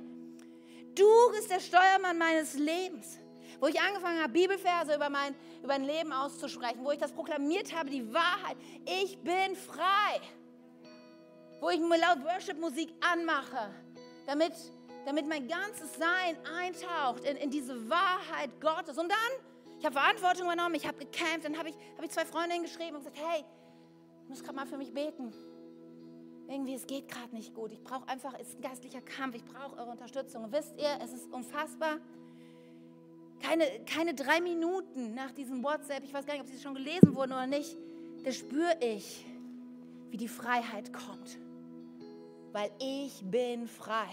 du bist der Steuermann meines Lebens. Wo ich angefangen habe, Bibelverse über mein, über mein Leben auszusprechen, wo ich das proklamiert habe, die Wahrheit, ich bin frei. Wo ich mir laut Worship-Musik anmache, damit, damit mein ganzes Sein eintaucht in, in diese Wahrheit Gottes. Und dann ich habe Verantwortung übernommen, ich habe gekämpft, dann habe ich, hab ich zwei Freundinnen geschrieben und gesagt, hey, du musst gerade mal für mich beten. Irgendwie, es geht gerade nicht gut. Ich brauche einfach, es ist ein geistlicher Kampf, ich brauche eure Unterstützung. Wisst ihr, es ist unfassbar. Keine, keine drei Minuten nach diesem WhatsApp, ich weiß gar nicht, ob sie schon gelesen wurden oder nicht, da spüre ich, wie die Freiheit kommt. Weil ich bin frei.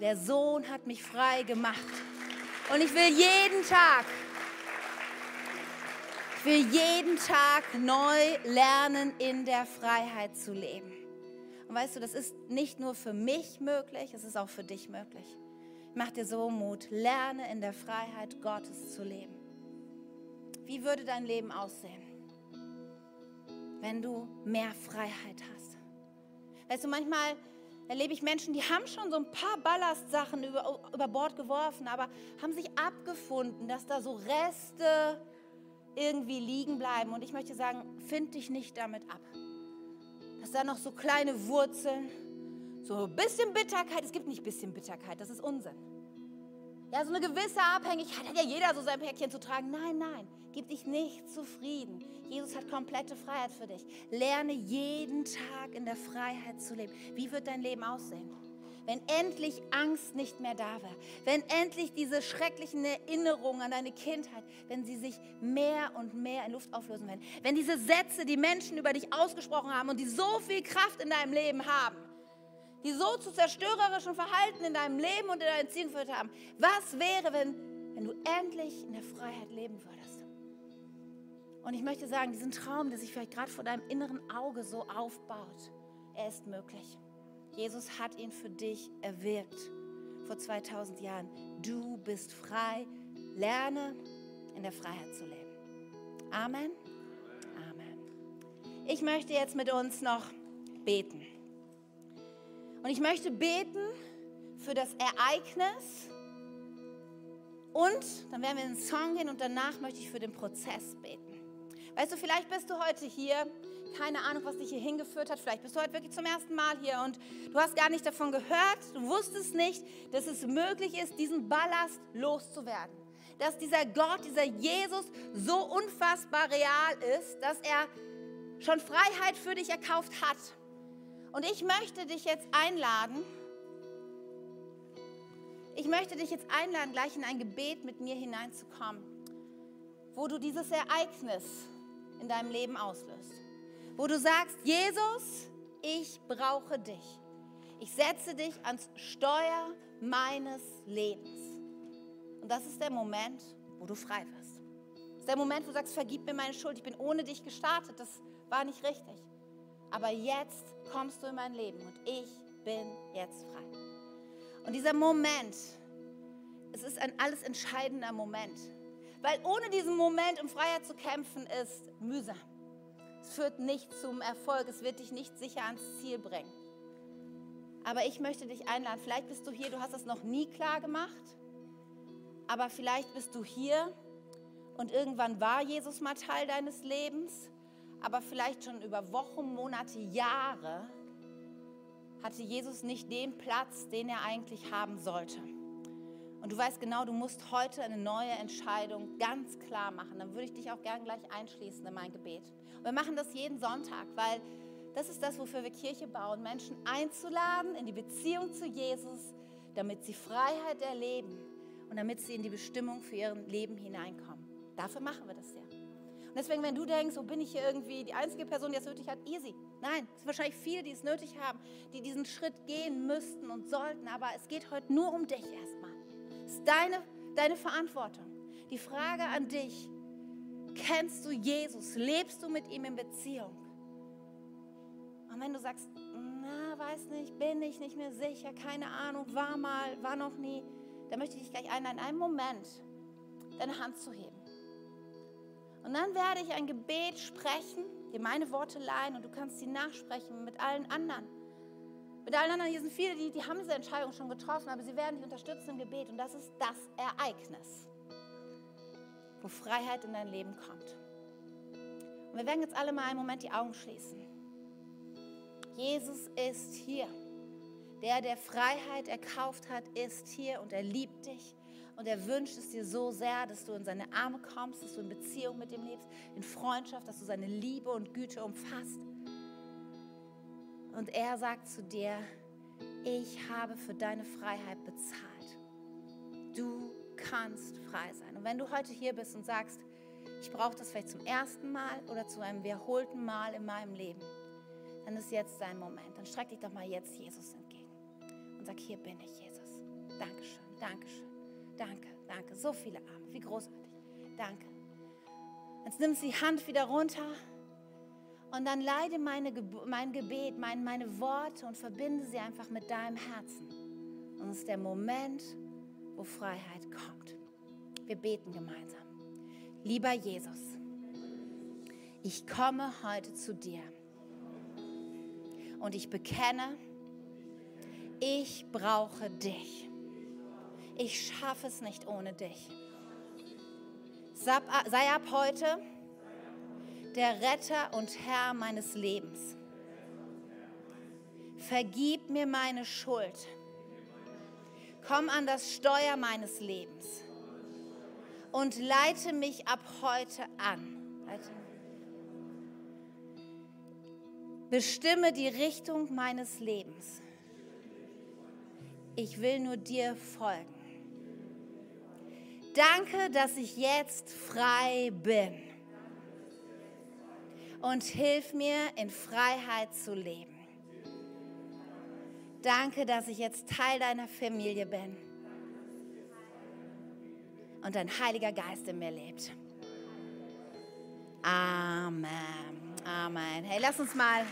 Der Sohn hat mich frei gemacht. Und ich will jeden Tag ich will jeden Tag neu lernen, in der Freiheit zu leben. Und weißt du, das ist nicht nur für mich möglich, es ist auch für dich möglich. Mach dir so Mut, lerne in der Freiheit Gottes zu leben. Wie würde dein Leben aussehen, wenn du mehr Freiheit hast? Weißt du, manchmal erlebe ich Menschen, die haben schon so ein paar Ballastsachen über, über Bord geworfen, aber haben sich abgefunden, dass da so Reste irgendwie liegen bleiben. Und ich möchte sagen, find dich nicht damit ab. Dass da noch so kleine Wurzeln, so ein bisschen Bitterkeit, es gibt nicht ein bisschen Bitterkeit, das ist Unsinn. Ja, so eine gewisse Abhängigkeit hat ja jeder so sein Päckchen zu tragen. Nein, nein, gib dich nicht zufrieden. Jesus hat komplette Freiheit für dich. Lerne jeden Tag in der Freiheit zu leben. Wie wird dein Leben aussehen? wenn endlich Angst nicht mehr da wäre, wenn endlich diese schrecklichen Erinnerungen an deine Kindheit, wenn sie sich mehr und mehr in Luft auflösen werden, wenn diese Sätze, die Menschen über dich ausgesprochen haben und die so viel Kraft in deinem Leben haben, die so zu zerstörerischen Verhalten in deinem Leben und in deiner Erziehung geführt haben, was wäre, wenn, wenn du endlich in der Freiheit leben würdest? Und ich möchte sagen, diesen Traum, der sich vielleicht gerade vor deinem inneren Auge so aufbaut, er ist möglich. Jesus hat ihn für dich erwirkt vor 2000 Jahren. Du bist frei. Lerne in der Freiheit zu leben. Amen. Amen. Ich möchte jetzt mit uns noch beten. Und ich möchte beten für das Ereignis. Und dann werden wir in den Song gehen und danach möchte ich für den Prozess beten. Weißt du, vielleicht bist du heute hier keine Ahnung, was dich hier hingeführt hat. Vielleicht bist du heute wirklich zum ersten Mal hier und du hast gar nicht davon gehört, du wusstest nicht, dass es möglich ist, diesen Ballast loszuwerden. Dass dieser Gott, dieser Jesus so unfassbar real ist, dass er schon Freiheit für dich erkauft hat. Und ich möchte dich jetzt einladen, ich möchte dich jetzt einladen, gleich in ein Gebet mit mir hineinzukommen, wo du dieses Ereignis in deinem Leben auslöst wo du sagst, Jesus, ich brauche dich. Ich setze dich ans Steuer meines Lebens. Und das ist der Moment, wo du frei wirst. Das ist der Moment, wo du sagst, vergib mir meine Schuld. Ich bin ohne dich gestartet. Das war nicht richtig. Aber jetzt kommst du in mein Leben und ich bin jetzt frei. Und dieser Moment, es ist ein alles entscheidender Moment. Weil ohne diesen Moment, um Freiheit zu kämpfen, ist mühsam. Es führt nicht zum Erfolg, es wird dich nicht sicher ans Ziel bringen. Aber ich möchte dich einladen, vielleicht bist du hier, du hast es noch nie klar gemacht, aber vielleicht bist du hier und irgendwann war Jesus mal Teil deines Lebens, aber vielleicht schon über Wochen, Monate, Jahre hatte Jesus nicht den Platz, den er eigentlich haben sollte. Und du weißt genau, du musst heute eine neue Entscheidung ganz klar machen. Dann würde ich dich auch gern gleich einschließen in mein Gebet. Und wir machen das jeden Sonntag, weil das ist das, wofür wir Kirche bauen, Menschen einzuladen in die Beziehung zu Jesus, damit sie Freiheit erleben und damit sie in die Bestimmung für ihr Leben hineinkommen. Dafür machen wir das ja. Und deswegen, wenn du denkst, so bin ich hier irgendwie die einzige Person, die es nötig hat, easy. Nein, es sind wahrscheinlich viele, die es nötig haben, die diesen Schritt gehen müssten und sollten, aber es geht heute nur um dich erstmal ist deine, deine Verantwortung. Die Frage an dich, Kennst du Jesus? Lebst du mit ihm in Beziehung? Und wenn du sagst, na, weiß nicht, bin ich nicht mehr sicher, keine Ahnung, war mal, war noch nie, dann möchte ich dich gleich einladen, in einem Moment deine Hand zu heben. Und dann werde ich ein Gebet sprechen, dir meine Worte leihen und du kannst sie nachsprechen mit allen anderen. Mit allen anderen, hier sind viele, die, die haben diese Entscheidung schon getroffen, aber sie werden dich unterstützen im Gebet. Und das ist das Ereignis, wo Freiheit in dein Leben kommt. Und wir werden jetzt alle mal einen Moment die Augen schließen. Jesus ist hier. Der, der Freiheit erkauft hat, ist hier und er liebt dich. Und er wünscht es dir so sehr, dass du in seine Arme kommst, dass du in Beziehung mit ihm lebst, in Freundschaft, dass du seine Liebe und Güte umfasst. Und er sagt zu dir, ich habe für deine Freiheit bezahlt. Du kannst frei sein. Und wenn du heute hier bist und sagst, ich brauche das vielleicht zum ersten Mal oder zu einem wiederholten Mal in meinem Leben, dann ist jetzt dein Moment. Dann streck dich doch mal jetzt Jesus entgegen und sag, hier bin ich, Jesus. Dankeschön, Dankeschön, danke, danke. So viele Arme, wie großartig. Danke. Jetzt nimmst du die Hand wieder runter und dann leide meine, mein Gebet, mein, meine Worte und verbinde sie einfach mit deinem Herzen. Und es ist der Moment, wo Freiheit kommt. Wir beten gemeinsam. Lieber Jesus, ich komme heute zu dir und ich bekenne, ich brauche dich. Ich schaffe es nicht ohne dich. Sei ab heute der Retter und Herr meines Lebens. Vergib mir meine Schuld. Komm an das Steuer meines Lebens und leite mich ab heute an. Bestimme die Richtung meines Lebens. Ich will nur dir folgen. Danke, dass ich jetzt frei bin und hilf mir, in Freiheit zu leben. Danke, dass ich jetzt Teil deiner Familie bin und dein Heiliger Geist in mir lebt. Amen. Amen. Hey, lass uns mal